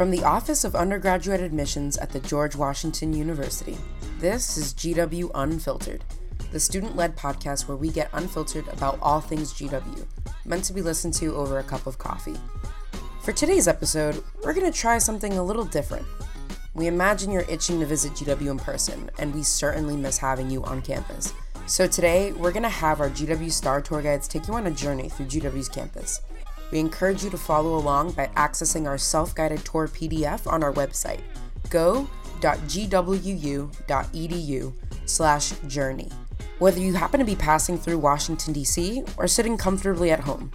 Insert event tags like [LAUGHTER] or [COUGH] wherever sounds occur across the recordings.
From the Office of Undergraduate Admissions at the George Washington University, this is GW Unfiltered, the student led podcast where we get unfiltered about all things GW, meant to be listened to over a cup of coffee. For today's episode, we're going to try something a little different. We imagine you're itching to visit GW in person, and we certainly miss having you on campus. So today, we're going to have our GW Star Tour Guides take you on a journey through GW's campus. We encourage you to follow along by accessing our self guided tour PDF on our website, go.gwu.edu slash journey. Whether you happen to be passing through Washington, D.C., or sitting comfortably at home,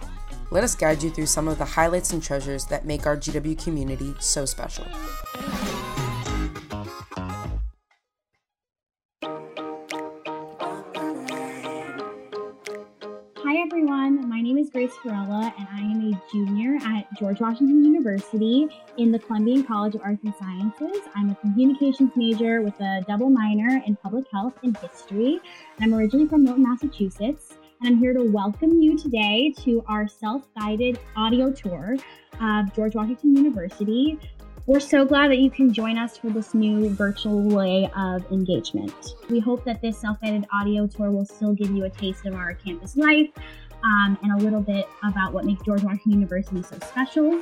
let us guide you through some of the highlights and treasures that make our GW community so special. Grace Farella, and I am a junior at George Washington University in the Columbian College of Arts and Sciences. I'm a communications major with a double minor in public health and history. And I'm originally from Milton, Massachusetts. And I'm here to welcome you today to our self guided audio tour of George Washington University. We're so glad that you can join us for this new virtual way of engagement. We hope that this self guided audio tour will still give you a taste of our campus life um, and a little bit about what makes George Washington University so special.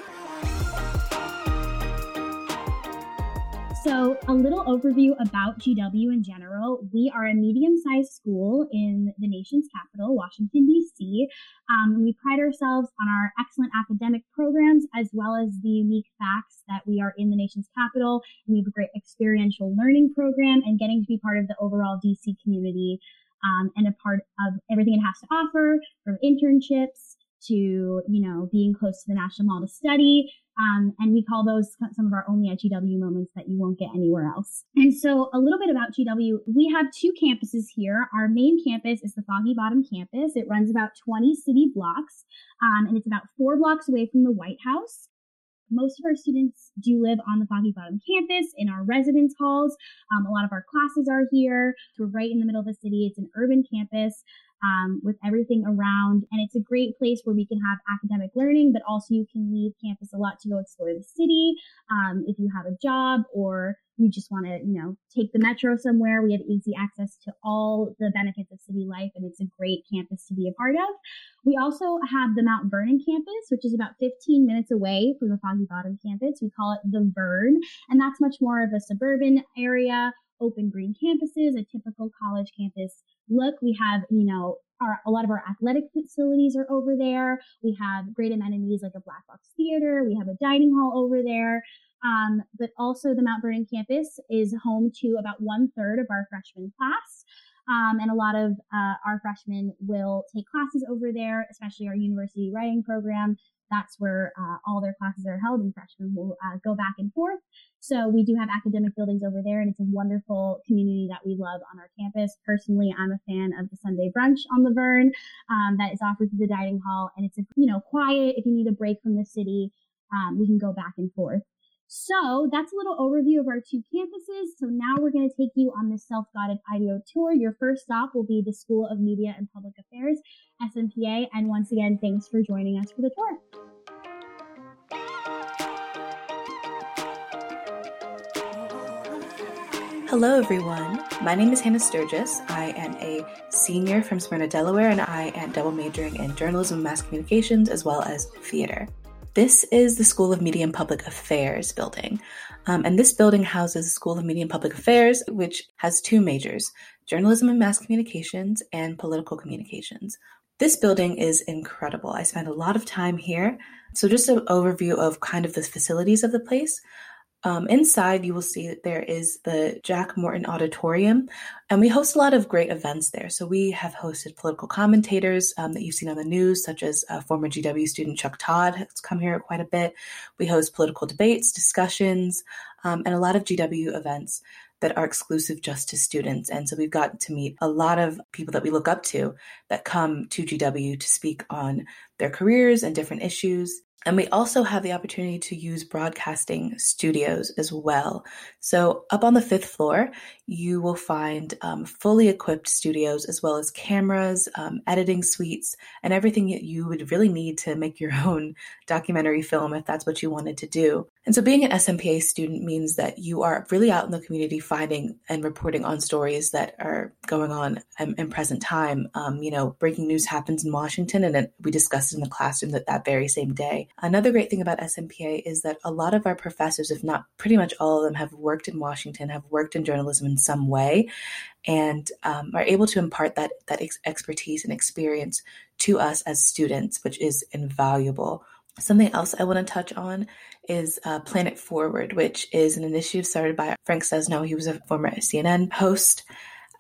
So, a little overview about GW in general. We are a medium sized school in the nation's capital, Washington, D.C. Um, we pride ourselves on our excellent academic programs as well as the unique facts that we are in the nation's capital. And we have a great experiential learning program and getting to be part of the overall DC community um, and a part of everything it has to offer from internships to, you know, being close to the National Mall to study. Um, and we call those some of our only at GW moments that you won't get anywhere else. And so a little bit about GW. We have two campuses here. Our main campus is the Foggy Bottom campus. It runs about 20 city blocks, um, and it's about four blocks away from the White House. Most of our students do live on the Foggy Bottom campus in our residence halls. Um, a lot of our classes are here. We're right in the middle of the city. It's an urban campus um, with everything around. And it's a great place where we can have academic learning, but also you can leave campus a lot to go explore the city. Um, if you have a job or you just want to, you know, take the metro somewhere, we have easy access to all the benefits of city life, and it's a great campus to be a part of. We also have the Mount Vernon campus, which is about 15 minutes away from the Foggy Bottom campus. We call it the Vern, and that's much more of a suburban area, open green campuses, a typical college campus look. We have, you know, our, a lot of our athletic facilities are over there. We have great amenities like a black box theater. We have a dining hall over there. Um, but also the Mount Vernon campus is home to about one third of our freshman class. Um, and a lot of uh, our freshmen will take classes over there, especially our university writing program. That's where uh, all their classes are held, and freshmen will uh, go back and forth. So we do have academic buildings over there, and it's a wonderful community that we love on our campus. Personally, I'm a fan of the Sunday brunch on the Vern um, that is offered through the dining hall, and it's a, you know quiet. If you need a break from the city, um, we can go back and forth. So that's a little overview of our two campuses. So now we're going to take you on this self-guided audio tour. Your first stop will be the School of Media and Public Affairs, SMPA. And once again, thanks for joining us for the tour. Hello, everyone. My name is Hannah Sturgis. I am a senior from Smyrna, Delaware, and I am double majoring in journalism and mass communications as well as theater. This is the School of Media and Public Affairs building. Um, and this building houses the School of Media and Public Affairs, which has two majors journalism and mass communications and political communications. This building is incredible. I spent a lot of time here. So, just an overview of kind of the facilities of the place. Um, inside, you will see that there is the Jack Morton Auditorium, and we host a lot of great events there. So, we have hosted political commentators um, that you've seen on the news, such as uh, former GW student Chuck Todd has come here quite a bit. We host political debates, discussions, um, and a lot of GW events that are exclusive just to students. And so we've gotten to meet a lot of people that we look up to that come to GW to speak on their careers and different issues. And we also have the opportunity to use broadcasting studios as well. So, up on the fifth floor, you will find um, fully equipped studios as well as cameras, um, editing suites, and everything that you would really need to make your [LAUGHS] own documentary film if that's what you wanted to do. And so, being an SMPA student means that you are really out in the community finding and reporting on stories that are going on in, in present time. Um, you know, breaking news happens in Washington, and it, we discussed in the classroom that that very same day. Another great thing about SMPA is that a lot of our professors, if not pretty much all of them, have worked in Washington, have worked in journalism in some way, and um, are able to impart that that ex- expertise and experience to us as students, which is invaluable. Something else I want to touch on is uh, Planet Forward, which is an initiative started by Frank Sesno. He was a former CNN host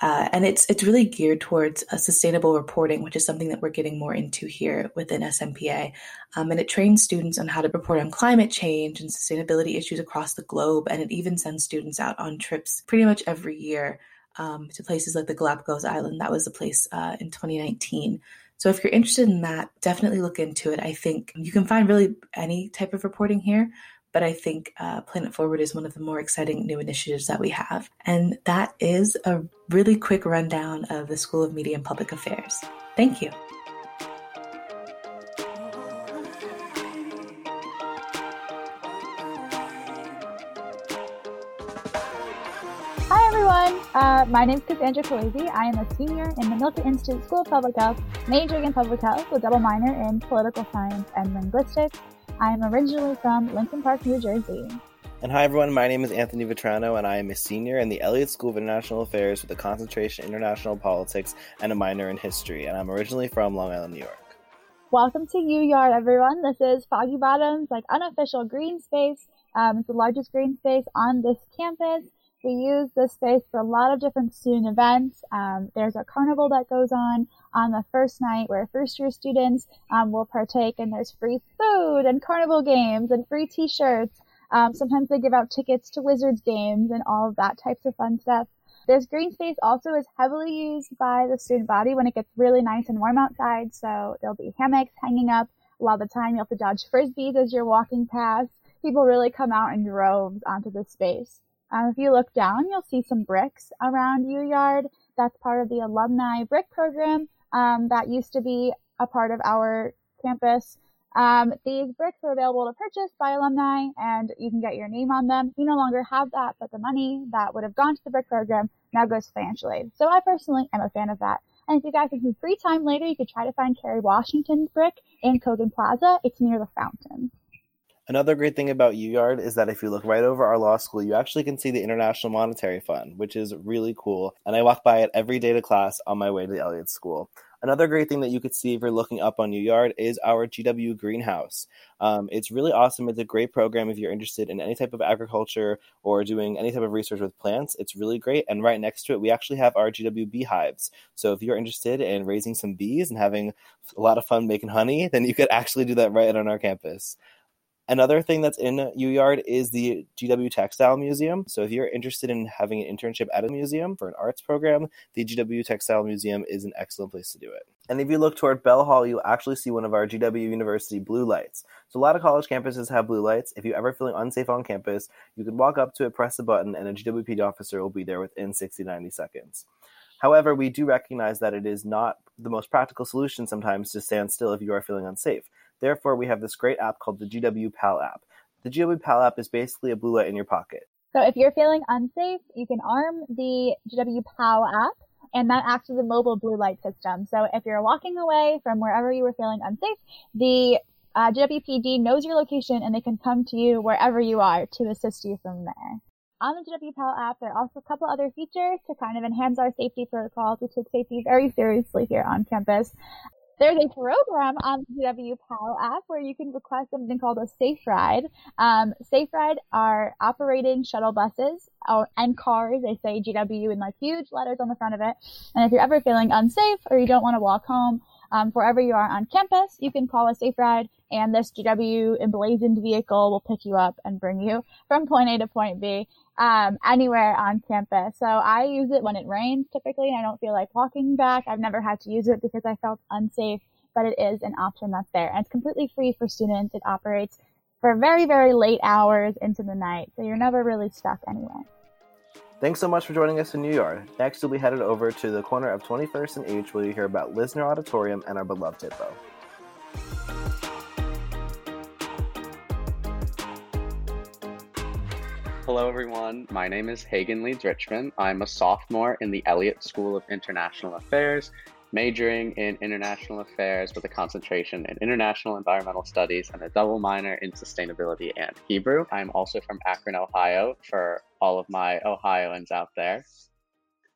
uh, and it's it's really geared towards a sustainable reporting, which is something that we're getting more into here within SMPA. Um, and it trains students on how to report on climate change and sustainability issues across the globe. And it even sends students out on trips pretty much every year um, to places like the Galapagos Island. That was the place uh, in 2019. So if you're interested in that, definitely look into it. I think you can find really any type of reporting here, but I think uh, Planet Forward is one of the more exciting new initiatives that we have. And that is a really quick rundown of the School of Media and Public Affairs. Thank you. Hi everyone, uh, my name is Cassandra Kawese. I am a senior in the Milken Institute School of Public Health, majoring in public health with double minor in political science and linguistics. I am originally from Lincoln Park, New Jersey. And hi everyone, my name is Anthony Vetrano, and I am a senior in the Elliott School of International Affairs with a concentration in international politics and a minor in history, and I'm originally from Long Island, New York. Welcome to U Yard, everyone. This is Foggy Bottoms, like unofficial green space. Um, it's the largest green space on this campus. We use this space for a lot of different student events. Um, there's a carnival that goes on on the first night where first year students um, will partake and there's free food and carnival games and free t-shirts. Um, sometimes they give out tickets to Wizards games and all of that types of fun stuff. This green space also is heavily used by the student body when it gets really nice and warm outside. So there'll be hammocks hanging up. A lot of the time you'll have to dodge frisbees as you're walking past. People really come out in droves onto this space. Um, if you look down, you'll see some bricks around U Yard. That's part of the alumni brick program um, that used to be a part of our campus. Um, these bricks are available to purchase by alumni and you can get your name on them. You no longer have that, but the money that would have gone to the brick program now goes to financial aid. So I personally am a fan of that. And if you guys have some free time later, you could try to find Kerry Washington's brick in Kogan Plaza. It's near the fountain. Another great thing about UYard is that if you look right over our law school, you actually can see the International Monetary Fund, which is really cool. And I walk by it every day to class on my way to the Elliott School. Another great thing that you could see if you're looking up on UYard is our GW greenhouse. Um, it's really awesome. It's a great program if you're interested in any type of agriculture or doing any type of research with plants. It's really great. And right next to it, we actually have our GW beehives. So if you're interested in raising some bees and having a lot of fun making honey, then you could [LAUGHS] actually do that right on our campus. Another thing that's in UYard is the GW Textile Museum. So if you're interested in having an internship at a museum for an arts program, the GW Textile Museum is an excellent place to do it. And if you look toward Bell Hall, you'll actually see one of our GW University blue lights. So a lot of college campuses have blue lights. If you're ever feeling unsafe on campus, you can walk up to it, press a button, and a GWPD officer will be there within 60 90 seconds. However, we do recognize that it is not the most practical solution sometimes to stand still if you are feeling unsafe. Therefore, we have this great app called the GW Pal app. The GW Pal app is basically a blue light in your pocket. So if you're feeling unsafe, you can arm the GW Pal app and that acts as a mobile blue light system. So if you're walking away from wherever you were feeling unsafe, the uh, GWPD knows your location and they can come to you wherever you are to assist you from there. On the GW Pal app, there are also a couple other features to kind of enhance our safety protocols. We take safety very seriously here on campus. There's a program on the GW PAL app where you can request something called a Safe Ride. Um, Safe Ride are operating shuttle buses or, and cars. They say GW in like huge letters on the front of it. And if you're ever feeling unsafe or you don't want to walk home, um, wherever you are on campus, you can call a Safe Ride and this GW emblazoned vehicle will pick you up and bring you [LAUGHS] from point A to point B um, anywhere on campus. So I use it when it rains typically and I don't feel like walking back. I've never had to use it because I felt unsafe but it is an option that's there. And it's completely free for students. It operates for very, very late hours into the night, so you're never really stuck anywhere. Thanks so much for joining us in U Yard. Next, we'll be headed over to the corner of 21st and H where you hear about Lisner Auditorium and our beloved Hippo. Hello, everyone. My name is Hagen Leeds Richmond. I'm a sophomore in the Elliott School of International Affairs, majoring in international affairs with a concentration in international environmental studies and a double minor in sustainability and Hebrew. I'm also from Akron, Ohio, for all of my Ohioans out there.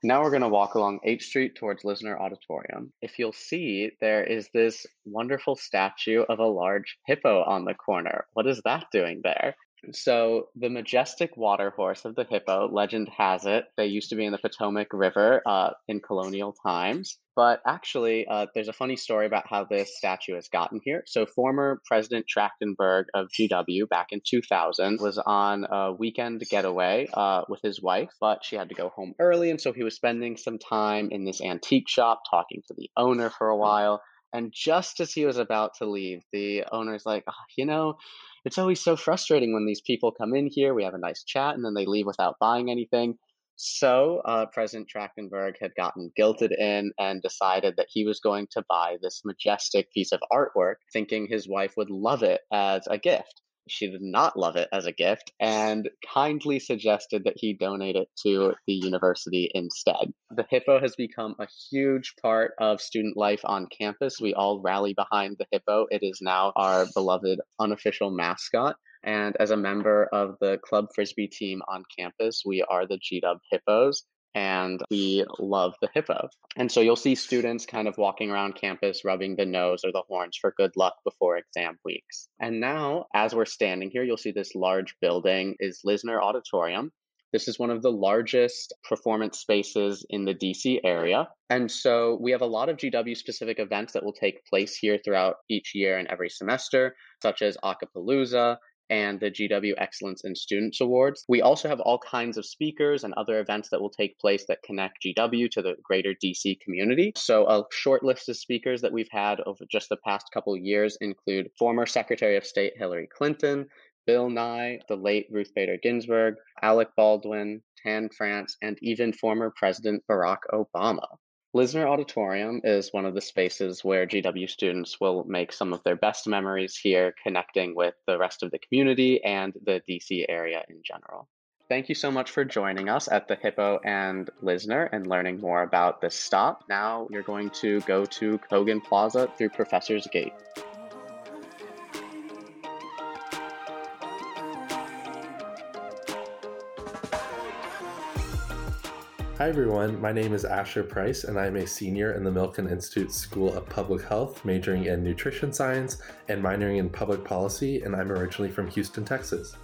Now we're going to walk along H Street towards Lisner Auditorium. If you'll see, there is this wonderful statue of a large hippo on the corner. What is that doing there? So, the majestic water horse of the hippo, legend has it, they used to be in the Potomac River uh, in colonial times. But actually, uh, there's a funny story about how this statue has gotten here. So, former President Trachtenberg of GW back in 2000 was on a weekend getaway uh, with his wife, but she had to go home early. And so, he was spending some time in this antique shop talking to the owner for a while. And just as he was about to leave, the owner's like, oh, you know, it's always so frustrating when these people come in here, we have a nice chat, and then they leave without buying anything. So, uh, President Trachtenberg had gotten guilted in and decided that he was going to buy this majestic piece of artwork, thinking his wife would love it as a gift. She did not love it as a gift and kindly suggested that he donate it to the university instead. The Hippo has become a huge part of student life on campus. We all rally behind the Hippo. It is now our beloved unofficial mascot. And as a member of the club frisbee team on campus, we are the GW Hippos and we love the hippo. And so you'll see students kind of walking around campus rubbing the nose or the horns for good luck before exam weeks. And now, as we're standing here, you'll see this large building is Lisner Auditorium. This is one of the largest performance spaces in the DC area. And so we have a lot of GW specific events that will take place here throughout each year and every semester, such as Acapalooza, and the GW Excellence in Students Awards. We also have all kinds of speakers and other events that will take place that connect GW to the greater DC community. So, a short list of speakers that we've had over just the past couple years include former Secretary of State Hillary Clinton, Bill Nye, the late Ruth Bader Ginsburg, Alec Baldwin, Tan France, and even former President Barack Obama. Lisner Auditorium is one of the spaces where GW students will make some of their best memories here, connecting with the rest of the community and the DC area in general. Thank you so much for joining us at the Hippo and Lisner and learning more about this stop. Now you're going to go to Kogan Plaza through Professor's Gate. Hi everyone, my name is Asher Price and I'm a senior in the Milken Institute School of Public Health, majoring in nutrition science and minoring in public policy, and I'm originally from Houston, Texas.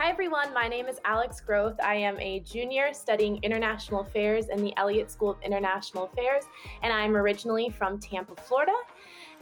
Hi everyone, my name is Alex Groth. I am a junior studying international affairs in the Elliott School of International Affairs, and I'm originally from Tampa, Florida.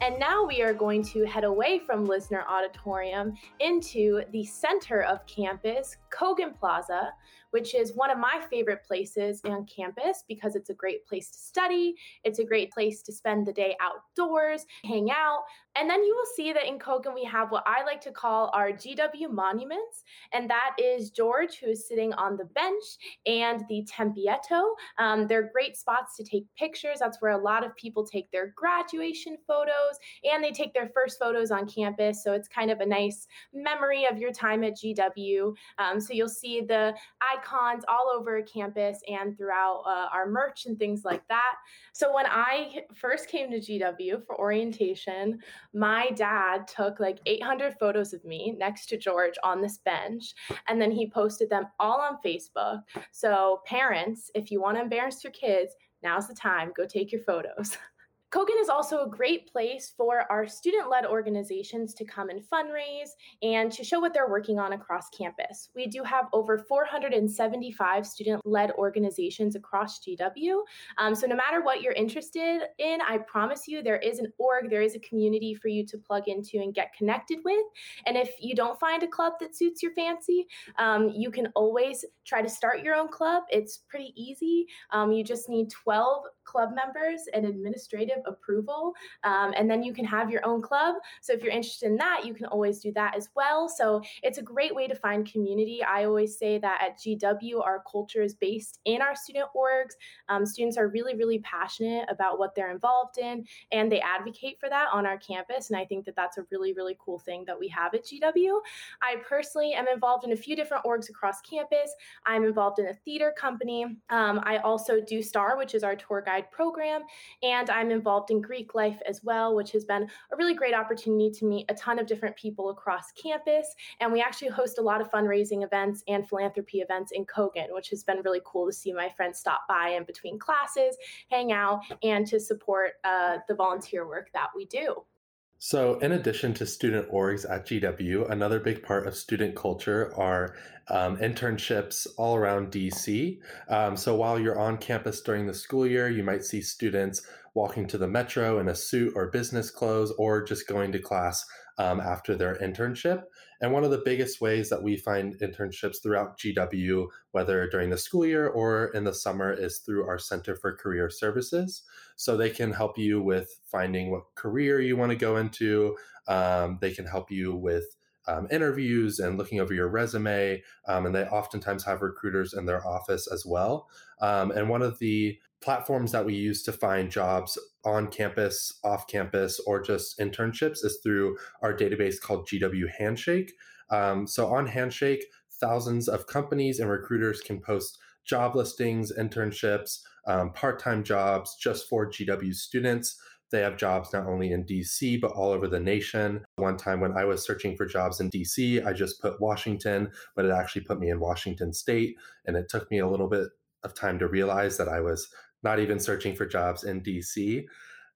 And now we are going to head away from Lisner Auditorium into the center of campus, Kogan Plaza, which is one of my favorite places on campus because it's a great place to study. It's a great place to spend the day outdoors, hang out. And then you will see that in Kogan, we have what I like to call our GW monuments. And that is George, who is sitting on the bench, and the Tempietto. Um, they're great spots to take pictures. That's where a lot of people take their graduation photos and they take their first photos on campus. So it's kind of a nice memory of your time at GW. Um, so you'll see the icons all over campus and throughout uh, our merch and things like that. So when I first came to GW for orientation, my dad took like 800 photos of me next to George on this bench, and then he posted them all on Facebook. So parents, if you want to embarrass your kids, now's the time. Go take your photos. [LAUGHS] Kogan is also a great place for our student led organizations to come and fundraise and to show what they're working on across campus. We do have over 475 student led organizations across GW. Um, so, no matter what you're interested in, I promise you there is an org, there is a community for you to plug into and get connected with. And if you don't find a club that suits your fancy, um, you can always try to start your own club. It's pretty easy. Um, you just need 12 club members, and administrative approval. Um, and then you can have your own club. So if you're interested in that, you can always do that as well. So it's a great way to find community. I always say that at GW, our culture is based in our student orgs. Um, students are really, really passionate about what they're involved in, and they advocate for that on our campus. And I think that that's a really, really cool thing that we have at GW. I personally am involved in a few different orgs across campus. I'm involved in a theater company. Um, I also do STAR, which is our tour guide program, and I'm involved in Greek life as well, which has been a really great opportunity to meet a ton of different people across campus. And we actually host a lot of fundraising events and philanthropy events in Kogan, which has been really cool to see my friends stop by in between classes, hang out, and to support uh, the volunteer work that we do. So, in addition to student orgs at GW, another big part of student culture are um, internships all around DC. Um, so, while you're on campus during the school year, you might see students walking to the metro in a suit or business clothes, or just going to class um, after their internship. And one of the biggest ways that we find internships throughout GW, whether during the school year or in the summer, is through our Center for Career Services. So they can help you with finding what career you want to go into. Um, they can help you with um, interviews and looking over your resume. Um, and they oftentimes have recruiters in their office as well. Um, and one of the platforms that we use to find jobs on campus, off campus, or just internships is through our database called GW Handshake. Um, so on Handshake, thousands of companies and recruiters can post job listings, internships, um, part time jobs just for GW students. They have jobs not only in DC, but all over the nation. One time when I was searching for jobs in DC, I just put Washington, but it actually put me in Washington state. And it took me a little bit of time to realize that I was not even searching for jobs in DC.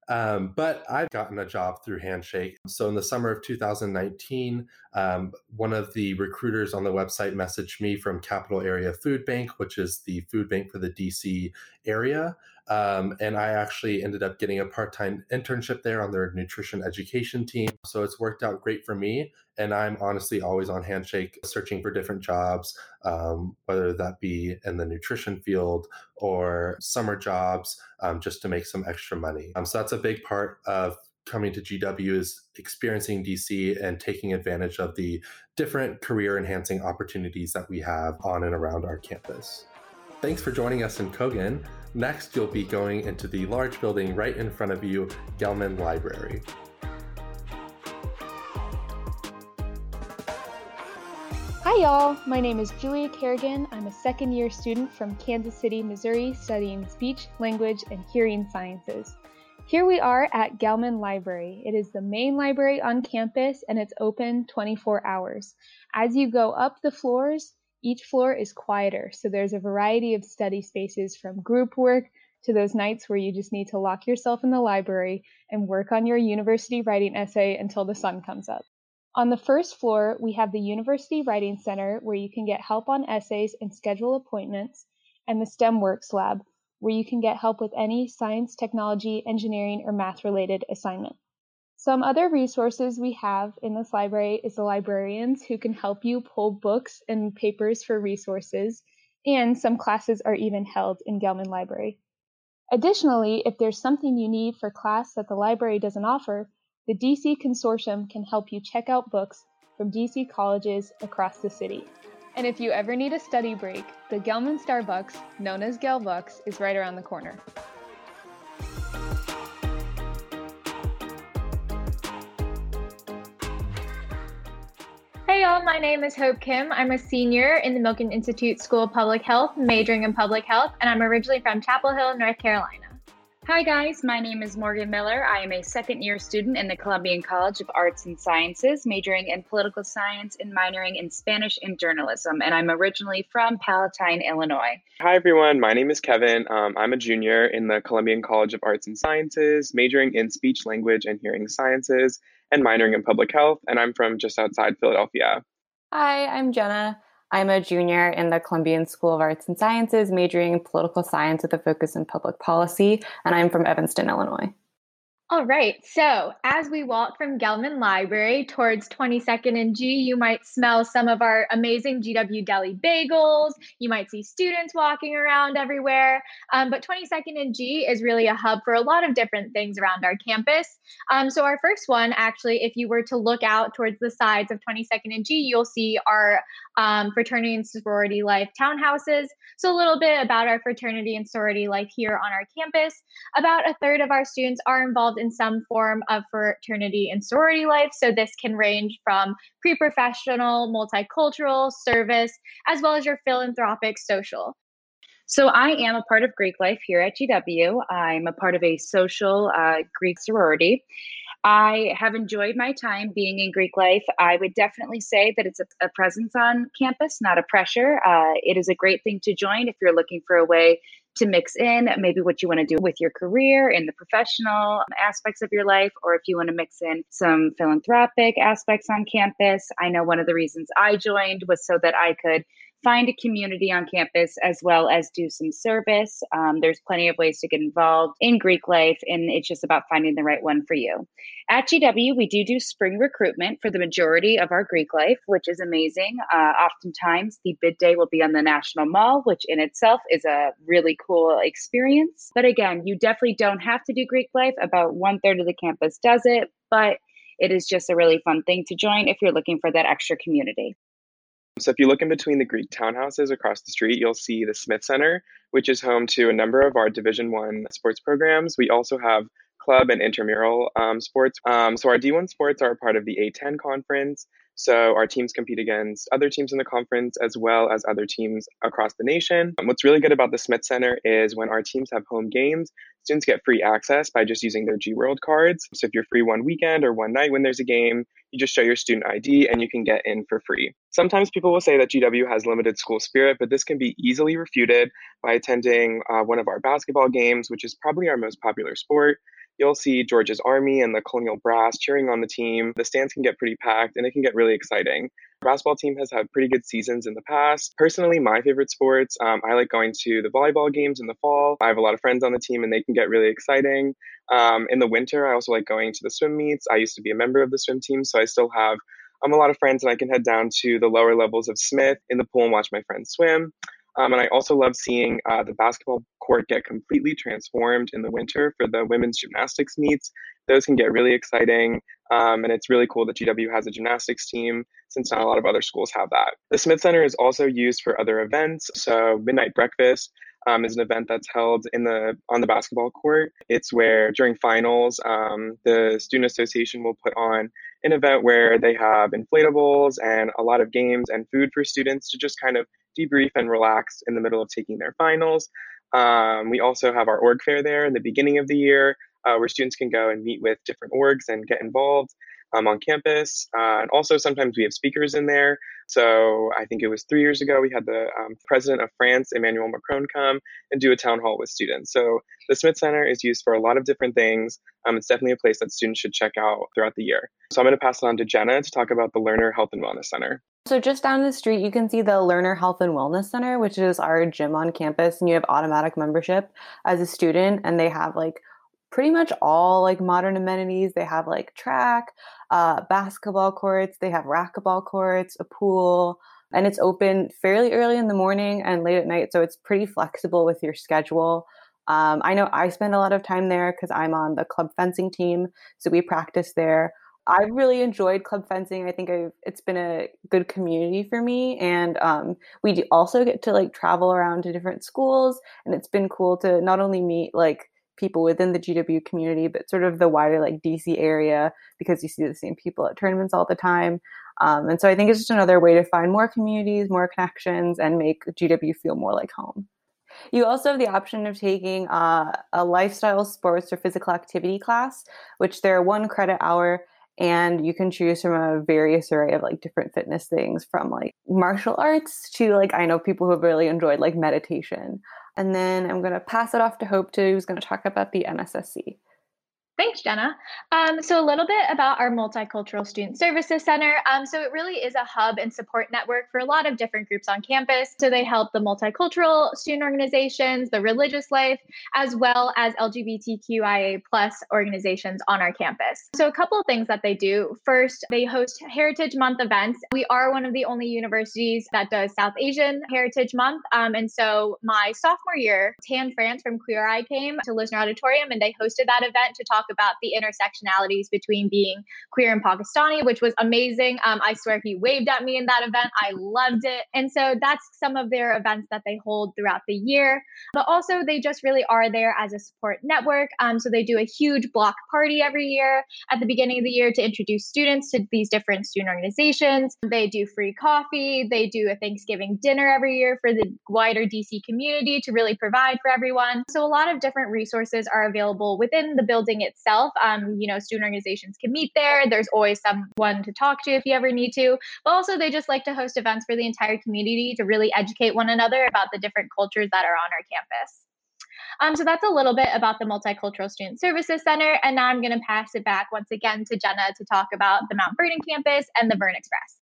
Um, but I've gotten a job through Handshake. So in the summer of 2019, um, one of the recruiters on the website messaged me from Capital Area Food Bank, which is the food bank for the DC area. Um, and I actually ended up getting a part time internship there on their nutrition education team. So it's worked out great for me. And I'm honestly always on Handshake searching for different jobs, um, whether that be in the nutrition field or summer jobs, um, just to make some extra money. Um, so that's a big part of coming to GW is experiencing DC and taking advantage of the different career enhancing opportunities that we have on and around our campus. Thanks for joining us in Kogan. Next, you'll be going into the large building right in front of you, Gelman Library. Hi, y'all. My name is Julia Kerrigan. I'm a second year student from Kansas City, Missouri, studying speech, language, and hearing sciences. Here we are at Gelman Library. It is the main library on campus and it's open 24 hours. As you go up the floors, each floor is quieter, so there's a variety of study spaces from group work to those nights where you just need to lock yourself in the library and work on your university writing essay until the sun comes up. On the first floor, we have the University Writing Center where you can get help on essays and schedule appointments, and the STEM Works Lab where you can get help with any science, technology, engineering, or math related assignment. Some other resources we have in this library is the librarians who can help you pull books and papers for resources, and some classes are even held in Gelman Library. Additionally, if there's something you need for class that the library doesn't offer, the DC Consortium can help you check out books from DC colleges across the city. And if you ever need a study break, the Gelman Starbucks, known as Gelbucks, is right around the corner. Y'all, my name is Hope Kim. I'm a senior in the Milken Institute School of Public Health, majoring in public health, and I'm originally from Chapel Hill, North Carolina. Hi guys, my name is Morgan Miller. I am a second year student in the Columbian College of Arts and Sciences, majoring in political science and minoring in Spanish and journalism, and I'm originally from Palatine, Illinois. Hi everyone, my name is Kevin. Um, I'm a junior in the Columbian College of Arts and Sciences, majoring in speech, language, and hearing sciences and minoring in public health, and I'm from just outside Philadelphia. Hi, I'm Jenna. I'm a junior in the Columbian School of Arts and Sciences, majoring in political science with a focus in public policy, and I'm from Evanston, Illinois. All right. So, as we walk from Gelman Library towards 22nd and G, you might smell some of our amazing GW Deli bagels. You might see students walking around everywhere. Um, but 22nd and G is really a hub for a lot of different things around our campus. Um, so, our first one, actually, if you were to look out towards the sides of 22nd and G, you'll see our um, fraternity and sorority life townhouses. So, a little bit about our fraternity and sorority life here on our campus. About a third of our students are involved in some form of fraternity and sorority life. So this can range from pre professional, multicultural, service, as well as your philanthropic social. So I am a part of Greek life here at GW. I'm a part of a social uh, Greek sorority. I have enjoyed my time being in Greek life. I would definitely say that it's a, a presence on campus, not a pressure. Uh, it is a great thing to join if you're looking for a way to mix in maybe what you want to do with your career in the professional aspects of your life, or if you want to mix in some philanthropic aspects on campus. I know one of the reasons I joined was so that I could find a community on campus as well as do some service. Um, there's plenty of ways to get involved in Greek life, and it's just about finding the right one for you. At GW, we do do spring recruitment for the majority of our Greek life, which is amazing. Uh, oftentimes, the bid day will be on the National Mall, which in itself is a really cool experience. But again, you definitely don't have to do Greek life. About one third of the campus does it, but it is just a really fun thing to join if you're looking for that extra community. So if you look in between the Greek townhouses across the street, you'll see the Smith Center, which is home to a number of our Division One sports programs. We also have club and intramural um, sports. Um, so our D1 sports are part of the A10 conference. So our teams compete against other teams in the conference as well as other teams across the nation. Um, what's really good about the Smith Center is when our teams have home games, students get free access by just using their GWorld cards. So if you're free one weekend or one night when there's a game, you just show your student ID and you can get in for free. Sometimes people will say that GW has limited school spirit, but this can be easily refuted by attending uh, one of our basketball games, which is probably our most popular sport. You'll see George's Army and the Colonial Brass cheering on the team. The stands can get pretty packed and it can get really exciting. Basketball team has had pretty good seasons in the past. Personally, my favorite sports, um, I like going to the volleyball games in the fall. I have a lot of friends on the team and they can get really exciting. Um, in the winter, I also like going to the swim meets. I used to be a member of the swim team, so I still have um, a lot of friends and I can head down to the lower levels of Smith in the pool and watch my friends swim. Um, and I also love seeing uh, the basketball court get completely transformed in the winter for the women's gymnastics meets. Those can get really exciting. Um, and it's really cool that GW has a gymnastics team since not a lot of other schools have that. The Smith Center is also used for other events. So, Midnight Breakfast um, is an event that's held in the on the basketball court. It's where during finals, um, the student association will put on an event where they have inflatables and a lot of games and food for students to just kind of debrief and relax in the middle of taking their finals. Um, we also have our org fair there in the beginning of the year, uh, where students can go and meet with different orgs and get involved um, on campus. Uh, and also sometimes we have speakers in there. So I think it was three years ago we had the um, president of France, Emmanuel Macron, come and do a town hall with students. So the Smith Center is used for a lot of different things. Um, it's definitely a place that students should check out throughout the year. So I'm going to pass it on to Jenna to talk about the Lerner Health and Wellness Center. So just down the street, you can see the Lerner Health and Wellness Center, which is our gym on campus, and you have automatic membership as a student, and they have like pretty much all like modern amenities. They have like track, uh, basketball courts, they have racquetball courts, a pool, and it's open fairly early in the morning and late at night, so it's pretty flexible with your schedule. Um, I know I spend a lot of time there because I'm on the club fencing team, so we practice there. I really enjoyed club fencing. I think I've, it's been a good community for me, and um, we also get to like travel around to different schools, and it's been cool to not only meet like people within the GW community, but sort of the wider like DC area because you see the same people at tournaments all the time. Um, and so I think it's just another way to find more communities, more connections, and make GW feel more like home. You also have the option of taking uh, a lifestyle sports or physical activity class, which they're one credit hour and you can choose from a various array of like different fitness things from like martial arts to like i know people who have really enjoyed like meditation. And then i'm going to pass it off to hope to who's going to talk about the MSSC Thanks, Jenna. Um, so, a little bit about our Multicultural Student Services Center. Um, so, it really is a hub and support network for a lot of different groups on campus. So, they help the multicultural student organizations, the religious life, as well as LGBTQIA plus organizations on our campus. So, a couple of things that they do. First, they host Heritage Month events. We are one of the only universities that does South Asian Heritage Month. Um, and so, my sophomore year, Tan France from Queer Eye came to Lisner Auditorium and they hosted that event to talk about the intersectionalities between being queer and Pakistani, which was amazing. Um, I swear he waved at me in that event. I loved it. And so that's some of their events that they hold throughout the year. But also, they just really are there as a support network. Um, so they do a huge block party every year at the beginning of the year to introduce students to these different student organizations. They do free coffee. They do a Thanksgiving dinner every year for the wider DC community to really provide for everyone. So a lot of different resources are available within the building itself. Um, you know, student organizations can meet there. There's always someone to talk to if you ever need to. But also, they just like to host events for the entire community to really educate one another about the different cultures that are on our campus. Um, so that's a little bit about the Multicultural Student Services Center. And now I'm going to pass it back once again to Jenna to talk about the Mount Vernon campus and the Vern Express.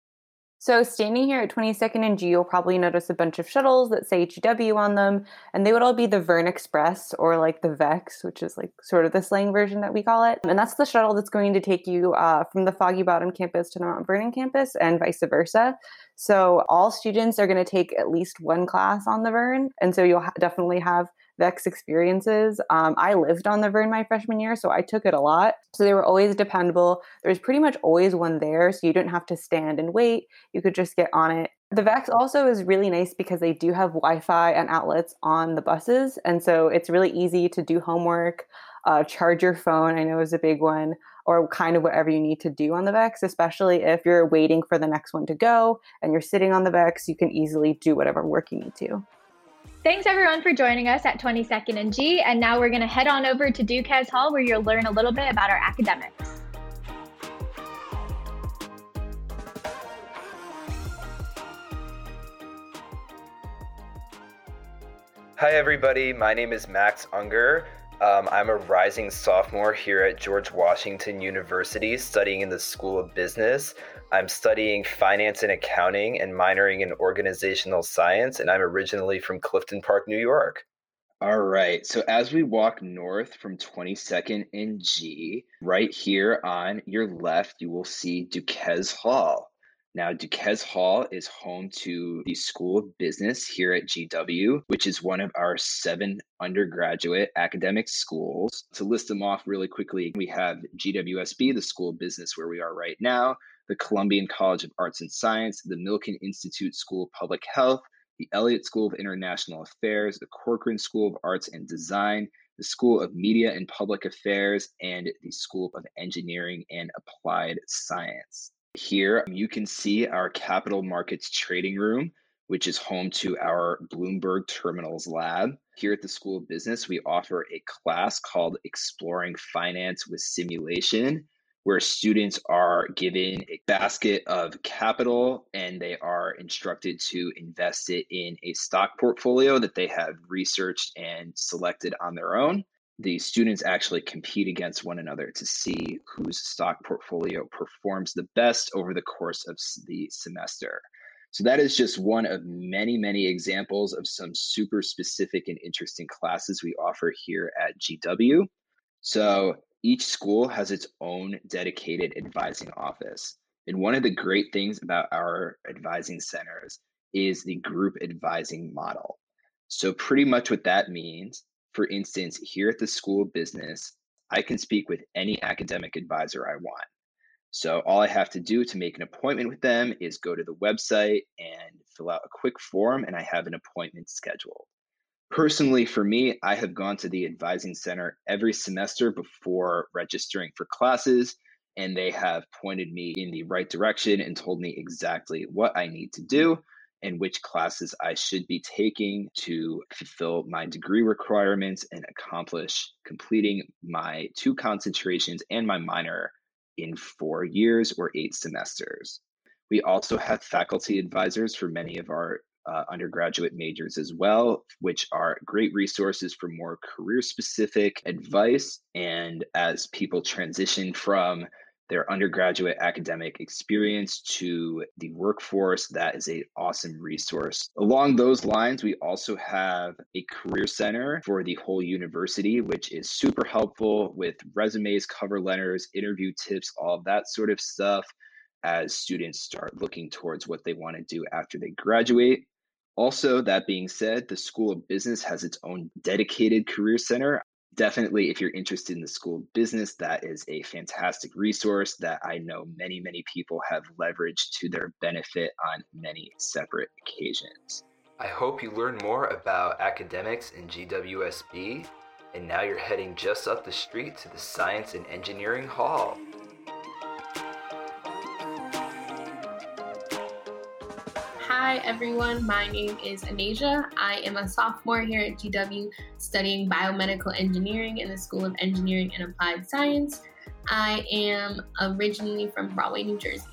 So, standing here at 22nd and G, you'll probably notice a bunch of shuttles that say GW on them, and they would all be the Vern Express or like the VEX, which is like sort of the slang version that we call it. And that's the shuttle that's going to take you uh, from the Foggy Bottom campus to the Mount Vernon campus and vice versa. So, all students are going to take at least one class on the Vern, and so you'll ha- definitely have Vex experiences. Um, I lived on the Vern my freshman year, so I took it a lot. So they were always dependable. There's pretty much always one there, so you didn't have to stand and wait. You could just get on it. The Vex also is really nice because they do have Wi Fi and outlets on the buses. And so it's really easy to do homework, uh, charge your phone, I know is a big one, or kind of whatever you need to do on the Vex, especially if you're waiting for the next one to go and you're sitting on the Vex, you can easily do whatever work you need to. Thanks everyone for joining us at 22nd and G. And now we're going to head on over to Duques Hall where you'll learn a little bit about our academics. Hi, everybody. My name is Max Unger. Um, I'm a rising sophomore here at George Washington University studying in the School of Business. I'm studying finance and accounting and minoring in organizational science, and I'm originally from Clifton Park, New York. All right. So as we walk north from 22nd and G, right here on your left, you will see Duques Hall. Now, Duques Hall is home to the School of Business here at GW, which is one of our seven undergraduate academic schools. To list them off really quickly, we have GWSB, the School of Business, where we are right now the Columbian College of Arts and Science, the Milken Institute School of Public Health, the Elliott School of International Affairs, the Corcoran School of Arts and Design, the School of Media and Public Affairs, and the School of Engineering and Applied Science. Here you can see our capital markets trading room, which is home to our Bloomberg Terminals Lab. Here at the School of Business, we offer a class called Exploring Finance with Simulation, where students are given a basket of capital and they are instructed to invest it in a stock portfolio that they have researched and selected on their own. The students actually compete against one another to see whose stock portfolio performs the best over the course of the semester. So, that is just one of many, many examples of some super specific and interesting classes we offer here at GW. So, each school has its own dedicated advising office. And one of the great things about our advising centers is the group advising model. So, pretty much what that means, for instance, here at the School of Business, I can speak with any academic advisor I want. So, all I have to do to make an appointment with them is go to the website and fill out a quick form, and I have an appointment scheduled. Personally, for me, I have gone to the advising center every semester before registering for classes, and they have pointed me in the right direction and told me exactly what I need to do and which classes I should be taking to fulfill my degree requirements and accomplish completing my two concentrations and my minor in four years or eight semesters. We also have faculty advisors for many of our uh, undergraduate majors as well, which are great resources for more career specific advice. And as people transition from their undergraduate academic experience to the workforce, that is an awesome resource. Along those lines, we also have a career center for the whole university, which is super helpful with resumes, cover letters, interview tips, all that sort of stuff as students start looking towards what they want to do after they graduate. Also, that being said, the School of Business has its own dedicated career center. Definitely, if you're interested in the School of Business, that is a fantastic resource that I know many, many people have leveraged to their benefit on many separate occasions. I hope you learn more about academics in GWSB, and now you're heading just up the street to the Science and Engineering Hall. Hi everyone, my name is Anasia. I am a sophomore here at GW studying biomedical engineering in the School of Engineering and Applied Science. I am originally from Broadway, New Jersey.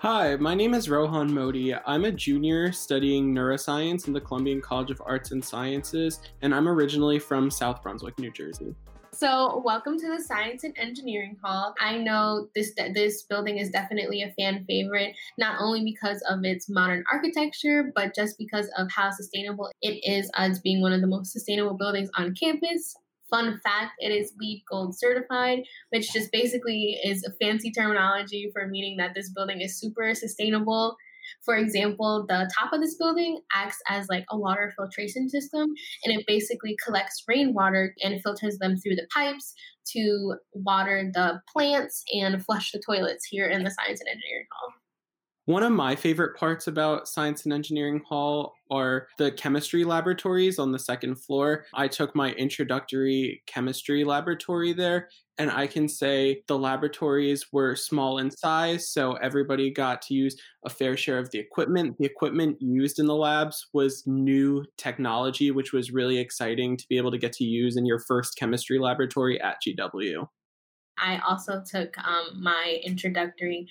Hi, my name is Rohan Modi. I'm a junior studying neuroscience in the Columbian College of Arts and Sciences, and I'm originally from South Brunswick, New Jersey. So, welcome to the Science and Engineering Hall. I know this this building is definitely a fan favorite, not only because of its modern architecture, but just because of how sustainable it is as being one of the most sustainable buildings on campus. Fun fact, it is LEED Gold certified, which just basically is a fancy terminology for meaning that this building is super sustainable for example, the top of this building acts as like a water filtration system and it basically collects rainwater and filters them through the pipes to water the plants and flush the toilets here in the Science and Engineering Hall. One of my favorite parts about Science and Engineering Hall are the chemistry laboratories on the second floor. I took my introductory chemistry laboratory there, and I can say the laboratories were small in size, so everybody got to use a fair share of the equipment. The equipment used in the labs was new technology, which was really exciting to be able to get to use in your first chemistry laboratory at GW. I also took um, my introductory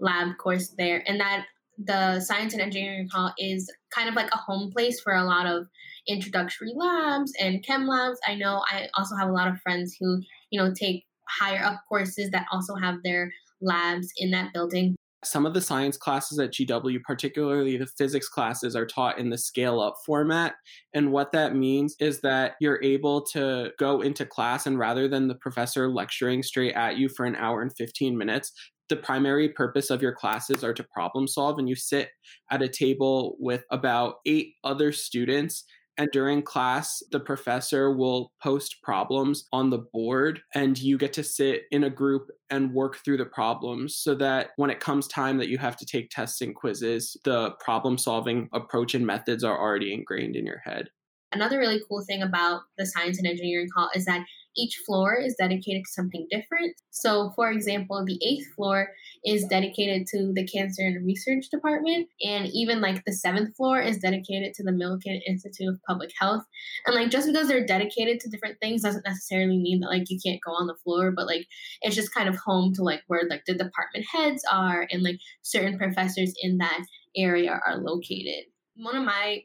lab course there, and that the science and engineering hall is kind of like a home place for a lot of introductory labs and chem labs. I know I also have a lot of friends who, you know, take higher up courses that also have their labs in that building. Some of the science classes at GW, particularly the physics classes, are taught in the scale up format. And what that means is that you're able to go into class and rather than the professor lecturing straight at you for an hour and 15 minutes, the primary purpose of your classes are to problem solve and you sit at a table with about eight other students and during class the professor will post problems on the board and you get to sit in a group and work through the problems so that when it comes time that you have to take tests and quizzes the problem solving approach and methods are already ingrained in your head. Another really cool thing about the science and engineering hall is that each floor is dedicated to something different. So, for example, the eighth floor is dedicated to the Cancer and Research Department, and even like the seventh floor is dedicated to the Milken Institute of Public Health. And like just because they're dedicated to different things doesn't necessarily mean that like you can't go on the floor, but like it's just kind of home to like where like the department heads are and like certain professors in that area are located. One of my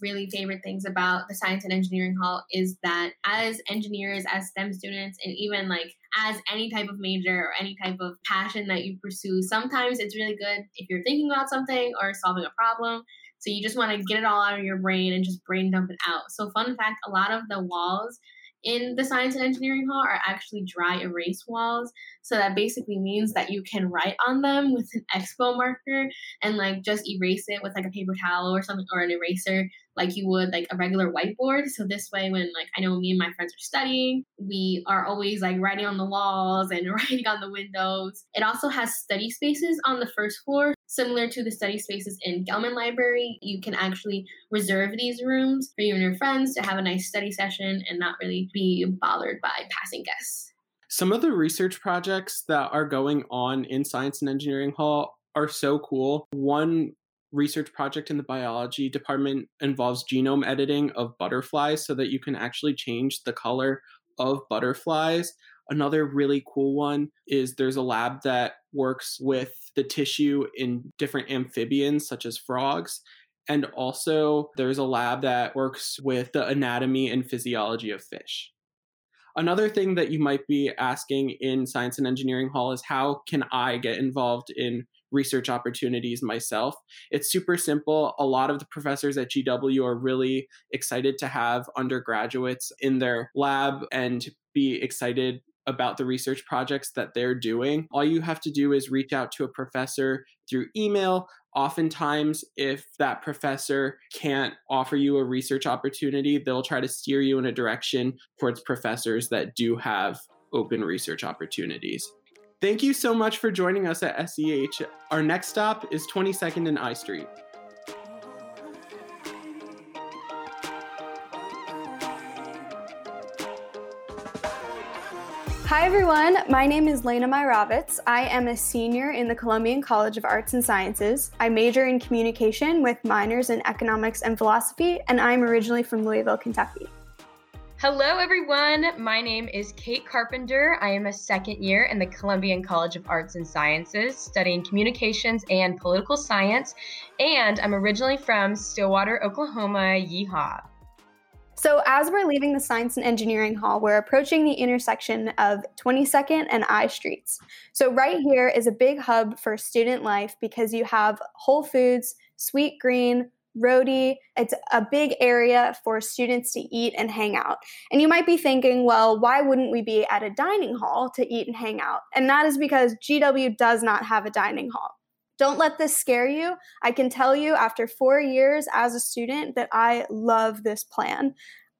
really favorite things about the science and engineering hall is that as engineers as stem students and even like as any type of major or any type of passion that you pursue sometimes it's really good if you're thinking about something or solving a problem. So you just want to get it all out of your brain and just brain dump it out. So fun fact a lot of the walls in the science and engineering hall are actually dry erase walls. So that basically means that you can write on them with an expo marker and like just erase it with like a paper towel or something or an eraser like you would like a regular whiteboard. So this way when like I know me and my friends are studying, we are always like writing on the walls and [LAUGHS] writing on the windows. It also has study spaces on the first floor Similar to the study spaces in Gelman Library, you can actually reserve these rooms for you and your friends to have a nice study session and not really be bothered by passing guests. Some of the research projects that are going on in Science and Engineering Hall are so cool. One research project in the biology department involves genome editing of butterflies so that you can actually change the color of butterflies. Another really cool one is there's a lab that works with the tissue in different amphibians, such as frogs. And also, there's a lab that works with the anatomy and physiology of fish. Another thing that you might be asking in Science and Engineering Hall is how can I get involved in research opportunities myself? It's super simple. A lot of the professors at GW are really excited to have undergraduates in their lab and be excited about the research projects that they're doing. All you have to do is reach out to a professor through email. Oftentimes, if that professor can't offer you a research opportunity, they'll try to steer you in a direction towards professors that do have open research opportunities. Thank you so much for joining us at SEH. Our next stop is 22nd and I Street. Hi everyone, my name is Lena Myrovitz. I am a senior in the Columbian College of Arts and Sciences. I major in communication with minors in economics and philosophy, and I'm originally from Louisville, Kentucky. Hello, everyone. My name is Kate Carpenter. I am a second year in the Columbian College of Arts and Sciences, studying communications and political science. And I'm originally from Stillwater, Oklahoma. Yeehaw. So, as we're leaving the Science and Engineering Hall, we're approaching the intersection of 22nd and I Streets. So, right here is a big hub for student life because you have Whole Foods, Sweet Green, Roti. It's a big area for students to eat and hang out. And you might be thinking, well, why wouldn't we be at a dining hall to eat and hang out? And that is because GW does not have a dining hall. Don't let this scare you. I can tell you after four years as a student that I love this plan.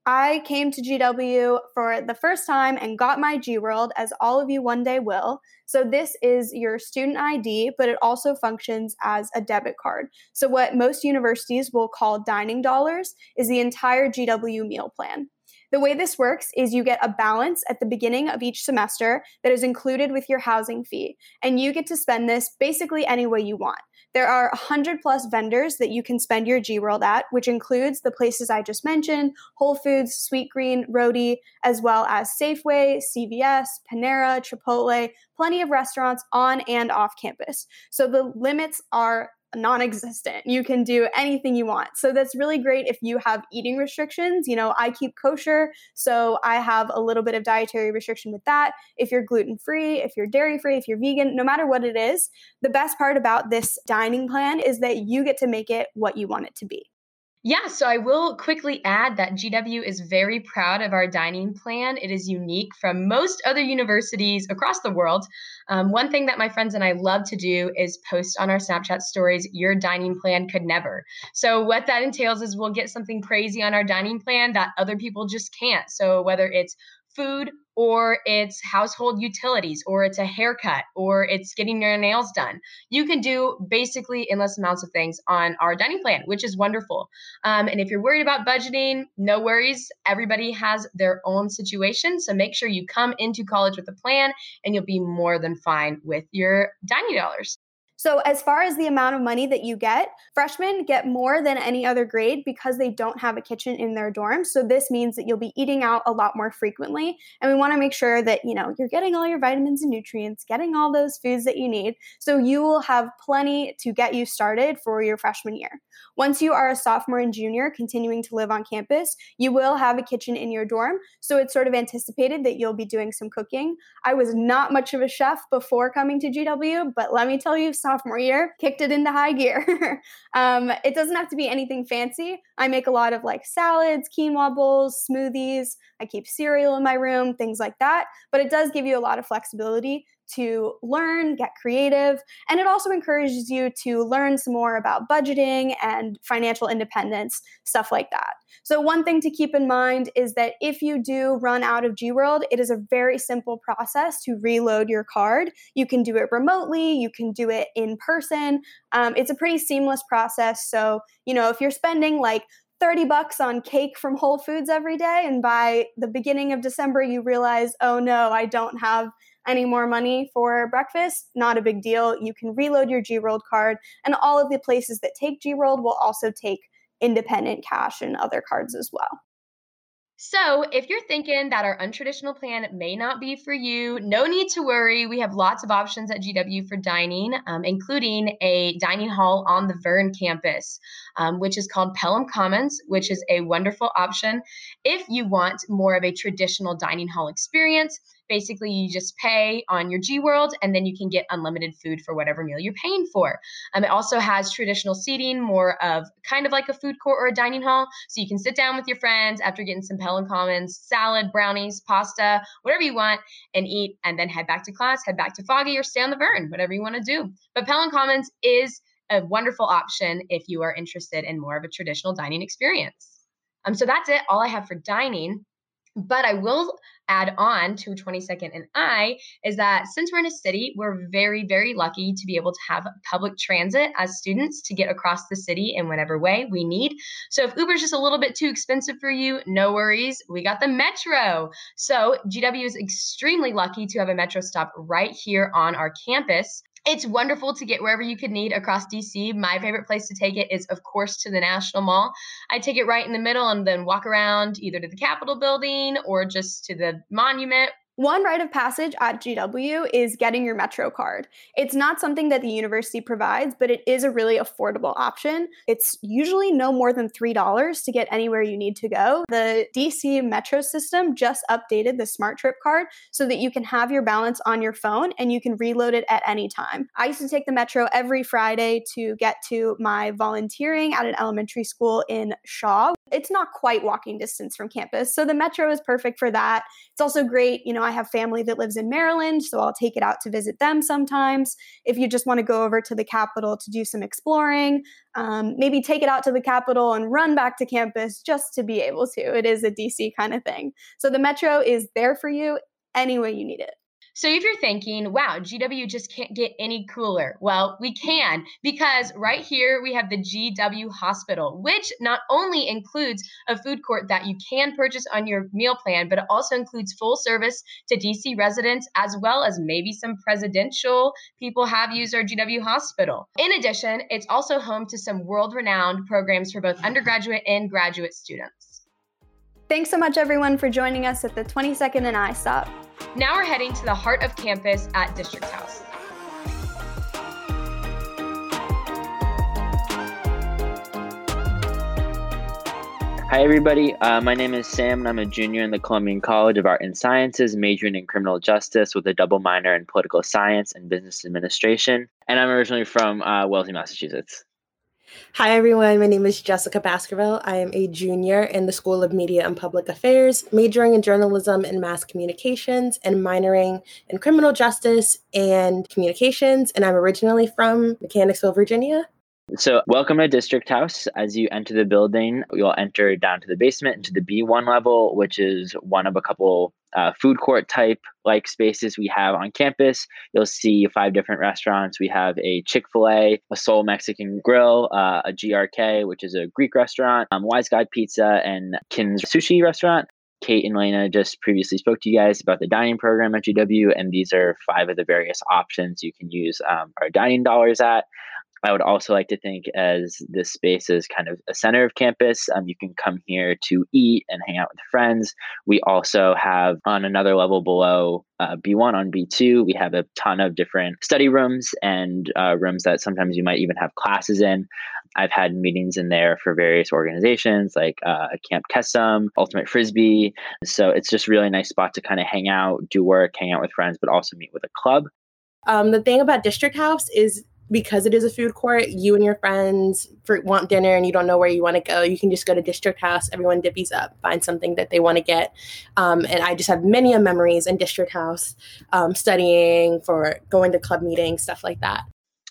I came to GW for the first time and got my GWorld, as all of you one day will. So, this is your student ID, but it also functions as a debit card. So, what most universities will call dining dollars is the entire GW meal plan. The way this works is you get a balance at the beginning of each semester that is included with your housing fee, and you get to spend this basically any way you want. There are 100 plus vendors that you can spend your GWorld at, which includes the places I just mentioned Whole Foods, Sweetgreen, Roti, as well as Safeway, CVS, Panera, Chipotle, plenty of restaurants on and off campus. So the limits are non existent. You can do anything you want. So that's really great if you have eating restrictions. You know, I keep kosher, so I have a little bit of dietary restriction with that. If you're gluten free, if you're dairy free, if you're vegan, no matter what it is, the best part about this dining plan is that you get to make it what you want it to be. Yeah, so I will quickly add that GW is very proud of our dining plan. It is unique from most other universities across the world. Um, one thing that my friends and I love to do is post on our Snapchat stories, Your dining plan could never. So, what that entails is we'll get something crazy on our dining plan that other people just can't. So, whether it's food or it's household utilities or it's a haircut or it's getting your nails done. You can do basically endless amounts of things on our dining plan which is wonderful. Um, and if you're worried about budgeting no worries. Everybody has their own situation so make sure you come into college with a plan and you'll be more than fine with your dining dollars so, as far as the amount of money that you get, freshmen get more than any other grade because they don't have a kitchen in their dorm. So, this means that you'll be eating out a lot more frequently. And we want to make sure that, you know, you're getting all your vitamins and nutrients, getting all those foods that you need. So, you will have plenty to get you started for your freshman year. Once you are a sophomore and junior continuing to live on campus, you will have a kitchen in your dorm. So, it's sort of anticipated that you'll be doing some cooking. I was not much of a chef before coming to GW, but let me tell you, sophomore year, kicked it into high gear. [LAUGHS] um, it doesn't have to be anything fancy. I make a lot of like salads, quinoa bowls, smoothies. I keep cereal in my room, things like that. But it does give you a lot of flexibility to learn, get creative, and it also encourages you to learn some more about budgeting and financial independence, stuff like that. So, one thing to keep in mind is that if you do run out of GWorld, it is a very simple process to reload your card. You can do it remotely, you can do it in person. Um, it's a pretty seamless process. So, you know, if you're spending like 30 bucks on cake from Whole Foods every day, and by the beginning of December, you realize, oh no, I don't have any more money for breakfast, not a big deal. You can reload your GWorld card, and all of the places that take GWorld will also take independent cash and other cards as well. So, if you're thinking that our untraditional plan may not be for you, no need to worry. We have lots of options at GW for dining, um, including a dining hall on the Vern campus, um, which is called Pelham Commons, which is a wonderful option if you want more of a traditional dining hall experience basically you just pay on your GWorld and then you can get unlimited food for whatever meal you're paying for. Um, it also has traditional seating, more of kind of like a food court or a dining hall. So you can sit down with your friends after getting some Pelham Commons, salad, brownies, pasta, whatever you want, and eat, and then head back to class, head back to Foggy, or stay on the Vern, whatever you want to do. But Pelham Commons is a wonderful option if you are interested in more of a traditional dining experience. Um, so that's it, all I have for dining. But I will add on to 22nd and I is that since we're in a city, we're very, very lucky to be able to have public transit as students to get across the city in whatever way we need. So if Uber's just a little bit too expensive for you, no worries. We got the metro. So GW is extremely lucky to have a metro stop right here on our campus. It's wonderful to get wherever you could need across DC. My favorite place to take it is, of course, to the National Mall. I take it right in the middle and then walk around either to the Capitol building or just to the monument, one rite of passage at GW is getting your Metro card. It's not something that the university provides, but it is a really affordable option. It's usually no more than $3 to get anywhere you need to go. The DC Metro system just updated the SmarTrip card so that you can have your balance on your phone and you can reload it at any time. I used to take the Metro every Friday to get to my volunteering at an elementary school in Shaw. It's not quite walking distance from campus, so the Metro is perfect for that. It's also great, you know, I have family that lives in Maryland, so I'll take it out to visit them sometimes. If you just want to go over to the Capitol to do some exploring, um, maybe take it out to the Capitol and run back to campus just to be able to. It is a DC kind of thing. So the Metro is there for you any way you need it. So if you're thinking, wow, GW just can't get any cooler, well, we can because right here we have the GW Hospital, which not only includes a food court that you can purchase on your meal plan, but it also includes full service to DC residents as well as maybe some presidential people have used our GW Hospital. In addition, it's also home to some world renowned programs for both undergraduate and graduate students. Thanks so much, everyone, for joining us at the 22nd and I stop. Now we're heading to the heart of campus at District House. Hi, everybody. Uh, my name is Sam, and I'm a junior in the Columbian College of Art and Sciences, majoring in criminal justice with a double minor in political science and business administration. And I'm originally from uh, Wellesley, Massachusetts. Hi, everyone. My name is Jessica Baskerville. I am a junior in the School of Media and Public Affairs, majoring in journalism and mass communications, and minoring in criminal justice and communications. And I'm originally from Mechanicsville, Virginia. So, welcome to District House. As you enter the building, you'll enter down to the basement into the B1 level, which is one of a couple uh, food court type like spaces we have on campus. You'll see five different restaurants. We have a Chick fil A, a Sol Mexican Grill, uh, a GRK, which is a Greek restaurant, um, Wiseguy Pizza, and Kin's Sushi restaurant. Kate and Lena just previously spoke to you guys about the dining program at GW, and these are five of the various options you can use um, our dining dollars at. I would also like to think as this space is kind of a center of campus. Um, you can come here to eat and hang out with friends. We also have on another level below uh, B1 on B2, we have a ton of different study rooms and uh, rooms that sometimes you might even have classes in. I've had meetings in there for various organizations like uh, Camp Kesem, Ultimate Frisbee. So it's just really nice spot to kind of hang out, do work, hang out with friends, but also meet with a club. Um, the thing about District House is because it is a food court, you and your friends for, want dinner and you don't know where you want to go, you can just go to District House. Everyone divvies up, find something that they want to get. Um, and I just have many memories in District House, um, studying for going to club meetings, stuff like that.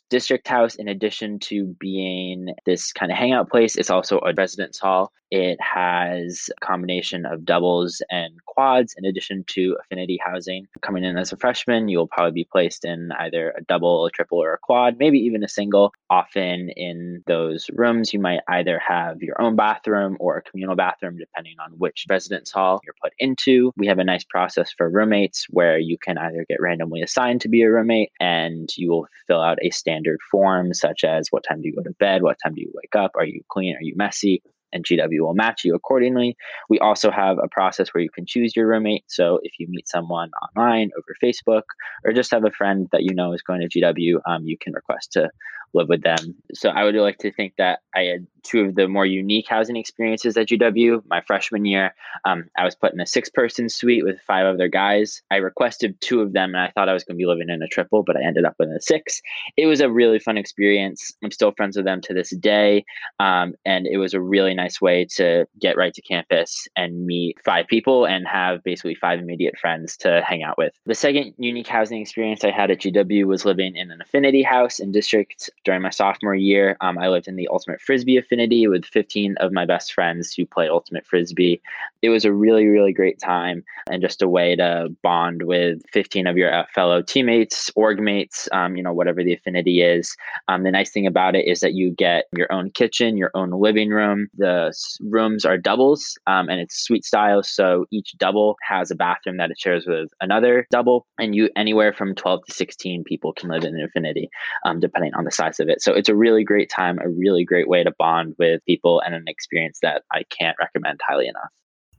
District House, in addition to being this kind of hangout place, it's also a residence hall. It has a combination of doubles and quads in addition to affinity housing. Coming in as a freshman, you'll probably be placed in either a double, a triple, or a quad, maybe even a single. Often in those rooms, you might either have your own bathroom or a communal bathroom, depending on which residence hall you're put into. We have a nice process for roommates where you can either get randomly assigned to be a roommate and you will fill out a standard form, such as what time do you go to bed, what time do you wake up, are you clean, are you messy, and GW will match you accordingly. We also have a process where you can choose your roommate. So if you meet someone online over Facebook or just have a friend that you know is going to GW, um, you can request to live with them. So I would like to think that I had two of the more unique housing experiences at GW. My freshman year, um, I was put in a six person suite with five other guys. I requested two of them and I thought I was going to be living in a triple, but I ended up in a six. It was a really fun experience. I'm still friends with them to this day. Um, and it was a really nice way to get right to campus and meet five people and have basically five immediate friends to hang out with. The second unique housing experience I had at GW was living in an affinity house in District during my sophomore year. Um, I lived in the Ultimate Frisbee Affinity with 15 of my best friends who play Ultimate Frisbee. It was a really, really great time and just a way to bond with 15 of your uh, fellow teammates, org mates, um, you know, whatever the affinity is. Um, the nice thing about it is that you get your own kitchen, your own living room. The rooms are doubles um, and it's suite style. So each double has a bathroom that it shares with another double. And you anywhere from 12 to 16 people can live in an affinity, um, depending on the size of it. So it's a really great time, a really great way to bond with people and an experience that I can't recommend highly enough.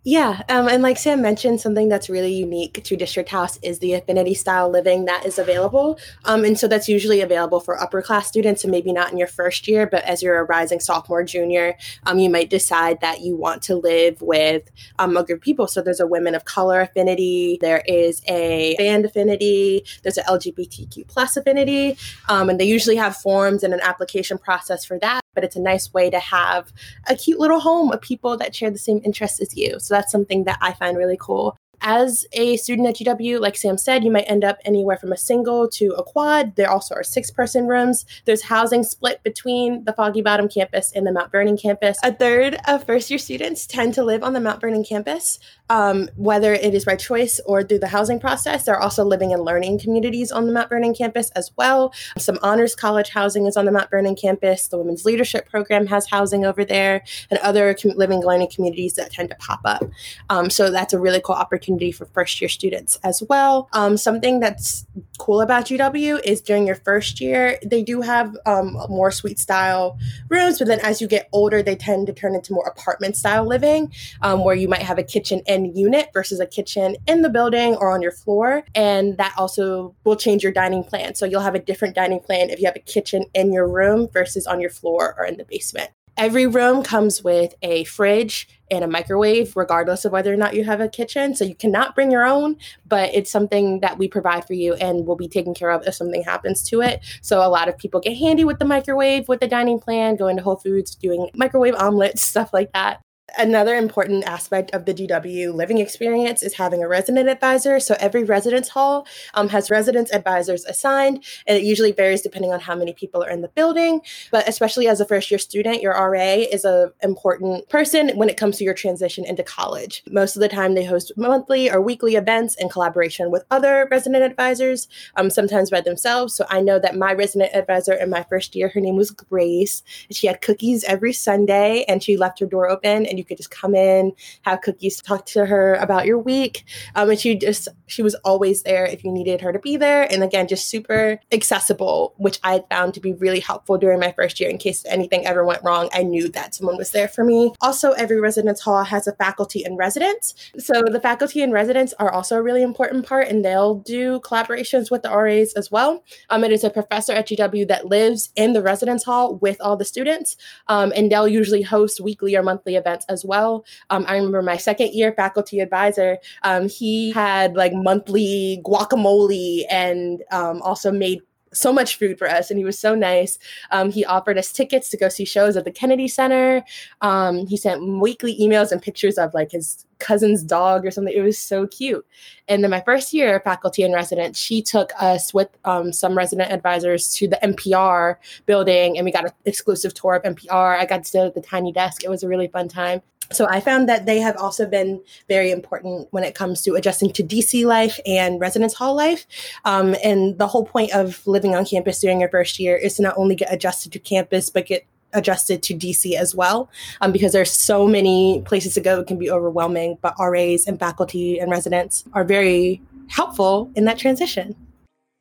Yeah, um, and like Sam mentioned, something that's really unique to District House is the affinity style living that is available. Um, and so that's usually available for upper class students, and maybe not in your first year, but as you're a rising sophomore, junior, um, you might decide that you want to live with um, a group of people. So there's a women of color affinity, there is a band affinity, there's an LGBTQ plus affinity, um, and they usually have forms and an application process for that. But it's a nice way to have a cute little home of people that share the same interests as you. So that's something that I find really cool. As a student at GW, like Sam said, you might end up anywhere from a single to a quad. There also are six person rooms. There's housing split between the Foggy Bottom campus and the Mount Vernon campus. A third of first year students tend to live on the Mount Vernon campus, um, whether it is by choice or through the housing process. They're also living in learning communities on the Mount Vernon campus as well. Some honors college housing is on the Mount Vernon campus. The Women's Leadership Program has housing over there, and other com- living learning communities that tend to pop up. Um, so that's a really cool opportunity for first year students as well. Um, something that's cool about GW is during your first year, they do have um, more suite style rooms, but then as you get older, they tend to turn into more apartment style living, um, where you might have a kitchen in unit versus a kitchen in the building or on your floor. And that also will change your dining plan. So you'll have a different dining plan if you have a kitchen in your room versus on your floor or in the basement. Every room comes with a fridge and a microwave, regardless of whether or not you have a kitchen. So you cannot bring your own, but it's something that we provide for you and will be taken care of if something happens to it. So a lot of people get handy with the microwave, with the dining plan, going to Whole Foods, doing microwave omelets, [LAUGHS] stuff like that. Another important aspect of the GW living experience is having a resident advisor. So every residence hall um, has residence advisors assigned, and it usually varies depending on how many people are in the building. But especially as a first year student, your RA is an important person when it comes to your transition into college. Most of the time, they host monthly or weekly events in collaboration with other resident advisors, um, sometimes by themselves. So I know that my resident advisor in my first year, her name was Grace. She had cookies every Sunday, and she left her door open and you could just come in, have cookies, talk to her about your week. Um, and she just, she was always there if you needed her to be there. And again, just super accessible, which I found to be really helpful during my first year in case anything ever went wrong. I knew that someone was there for me. Also, every residence hall has a faculty and residence. So the faculty and residents are also a really important part, and they'll do collaborations with the RAs as well. Um, it is a professor at GW that lives in the residence hall with all the students, um, and they'll usually host weekly or monthly events as well. Um, I remember my second year faculty advisor, um, he had like monthly guacamole and um, also made so much food for us and he was so nice. Um, he offered us tickets to go see shows at the kennedy center. Um, he sent weekly emails and pictures of like his cousin's dog or something. It was so cute. And then my first year faculty and resident she took us with um, some resident advisors to the npr building and we got an exclusive tour of npr i got to sit at the tiny desk. It was a really fun time so I found that they have also been very important when it comes to adjusting to DC life and residence hall life. Um, and the whole point of living on campus during your first year is to not only get adjusted to campus, but get adjusted to DC as well, um, because there's so many places to go. It can be overwhelming, but RAs and faculty and residents are very helpful in that transition.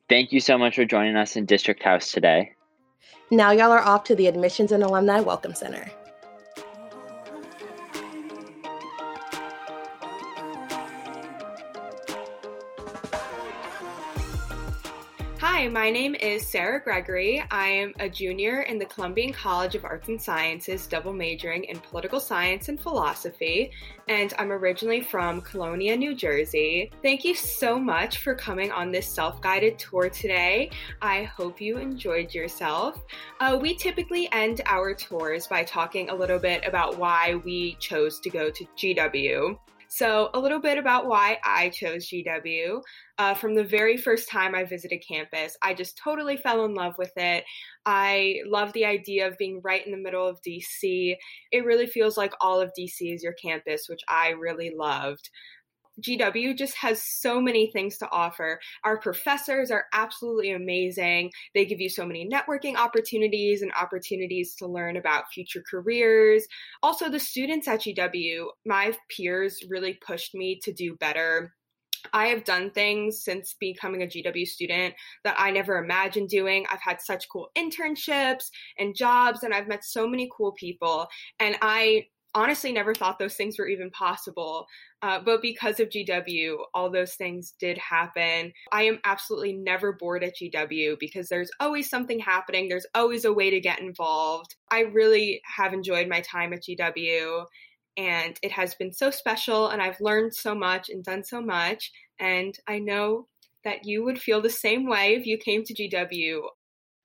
Thank you so much for joining us in District House today. Now y'all are off to the Admissions and Alumni Welcome Center. Hi, my name is Sarah Gregory. I am a junior in the Columbian College of Arts and Sciences, double majoring in political science and philosophy, and I'm originally from Colonia, New Jersey. Thank you so much for coming on this self guided tour today. I hope you enjoyed yourself. Uh, we typically end our tours by talking a little bit about why we chose to go to GW. So, a little bit about why I chose GW. Uh, from the very first time I visited campus, I just totally fell in love with it. I love the idea of being right in the middle of DC. It really feels like all of DC is your campus, which I really loved. GW just has so many things to offer. Our professors are absolutely amazing. They give you so many networking opportunities and opportunities to learn about future careers. Also, the students at GW, my peers really pushed me to do better. I have done things since becoming a GW student that I never imagined doing. I've had such cool internships and jobs, and I've met so many cool people. And I honestly never thought those things were even possible. Uh, but because of GW, all those things did happen. I am absolutely never bored at GW because there's always something happening, there's always a way to get involved. I really have enjoyed my time at GW. And it has been so special, and I've learned so much and done so much. And I know that you would feel the same way if you came to GW.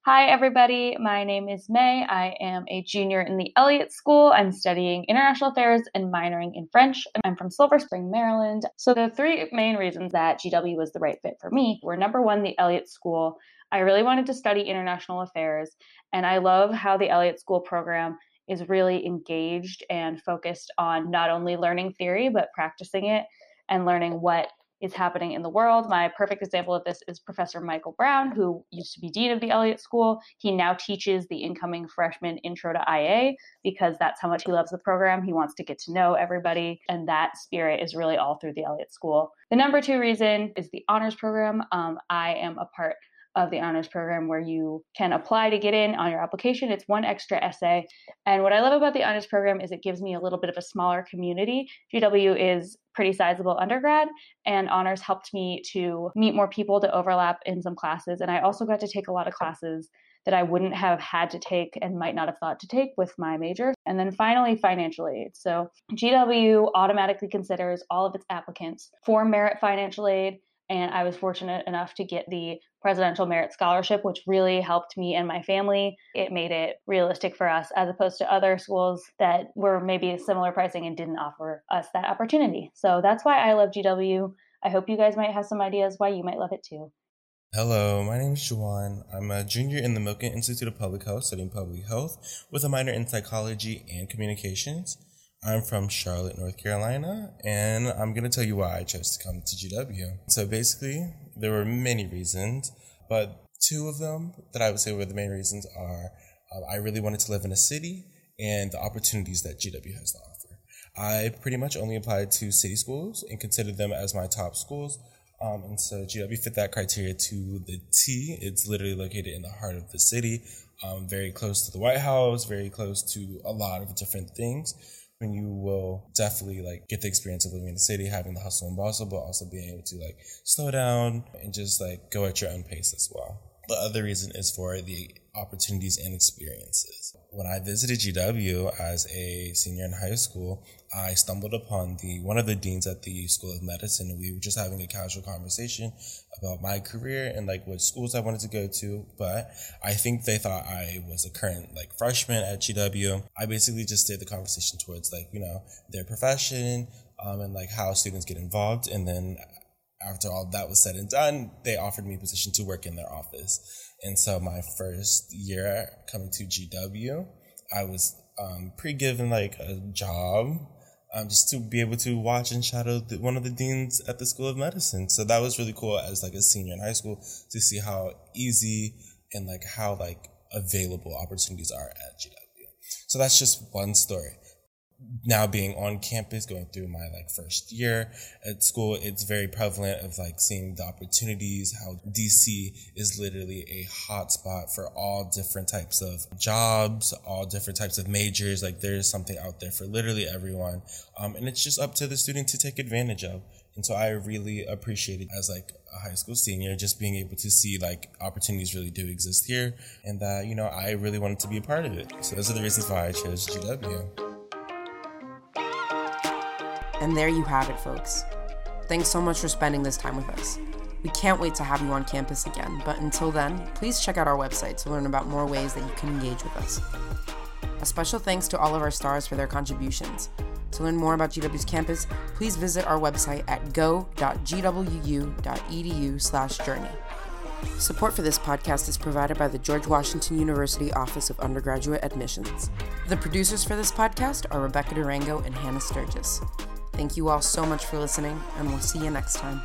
Hi, everybody. My name is May. I am a junior in the Elliott School. I'm studying international affairs and minoring in French. I'm from Silver Spring, Maryland. So, the three main reasons that GW was the right fit for me were number one, the Elliott School. I really wanted to study international affairs, and I love how the Elliott School program is really engaged and focused on not only learning theory, but practicing it and learning what is happening in the world. My perfect example of this is Professor Michael Brown, who used to be dean of the Elliott School. He now teaches the incoming freshman intro to IA because that's how much he loves the program. He wants to get to know everybody, and that spirit is really all through the Elliott School. The number two reason is the honors program. Um, I am a part of the honors program where you can apply to get in on your application. It's one extra essay. And what I love about the honors program is it gives me a little bit of a smaller community. GW is pretty sizable undergrad, and honors helped me to meet more people to overlap in some classes. And I also got to take a lot of classes that I wouldn't have had to take and might not have thought to take with my major. And then finally, financial aid. So GW automatically considers all of its applicants for merit financial aid and I was fortunate enough to get the Presidential Merit Scholarship, which really helped me and my family. It made it realistic for us as opposed to other schools that were maybe similar pricing and didn't offer us that opportunity. So that's why I love GW. I hope you guys might have some ideas why you might love it too. Hello, my name is Juwan. I'm a junior in the Milken Institute of Public Health studying public health with a minor in psychology and communications. I'm from Charlotte, North Carolina, and I'm going to tell you why I chose to come to GW. So basically, there were many reasons, but two of them that I would say were the main reasons are uh, I really wanted to live in a city and the opportunities that GW has to offer. I pretty much only applied to city schools and considered them as my top schools. Um, and so GW fit that criteria to the T. It's literally located in the heart of the city, um, very close to the White House, very close to a lot of different things and you will definitely like get the experience of living in the city, having the hustle and bustle, but also being able to like slow down and just like go at your own pace as well. The other reason is for the opportunities and experiences. When I visited GW as a senior in high school, I stumbled upon the one of the deans at the School of Medicine, and we were just having a casual conversation about my career and like what schools I wanted to go to. But I think they thought I was a current like freshman at GW. I basically just steered the conversation towards like you know their profession um, and like how students get involved, and then after all that was said and done, they offered me a position to work in their office. And so my first year coming to GW, I was um, pre-given like a job um, just to be able to watch and shadow the, one of the deans at the School of Medicine. So that was really cool as like a senior in high school to see how easy and like how like available opportunities are at GW. So that's just one story now being on campus, going through my like first year at school, it's very prevalent of like seeing the opportunities, how DC is literally a hotspot for all different types of jobs, all different types of majors. Like there's something out there for literally everyone. Um, and it's just up to the student to take advantage of. And so I really appreciated as like a high school senior, just being able to see like opportunities really do exist here and that, you know, I really wanted to be a part of it. So those are the reasons why I chose GW. And there you have it, folks. Thanks so much for spending this time with us. We can't wait to have you on campus again, but until then, please check out our website to learn about more ways that you can engage with us. A special thanks to all of our stars for their contributions. To learn more about GW's campus, please visit our website at go.gwu.edu/journey. Support for this podcast is provided by the George Washington University Office of Undergraduate Admissions. The producers for this podcast are Rebecca Durango and Hannah Sturgis. Thank you all so much for listening, and we'll see you next time.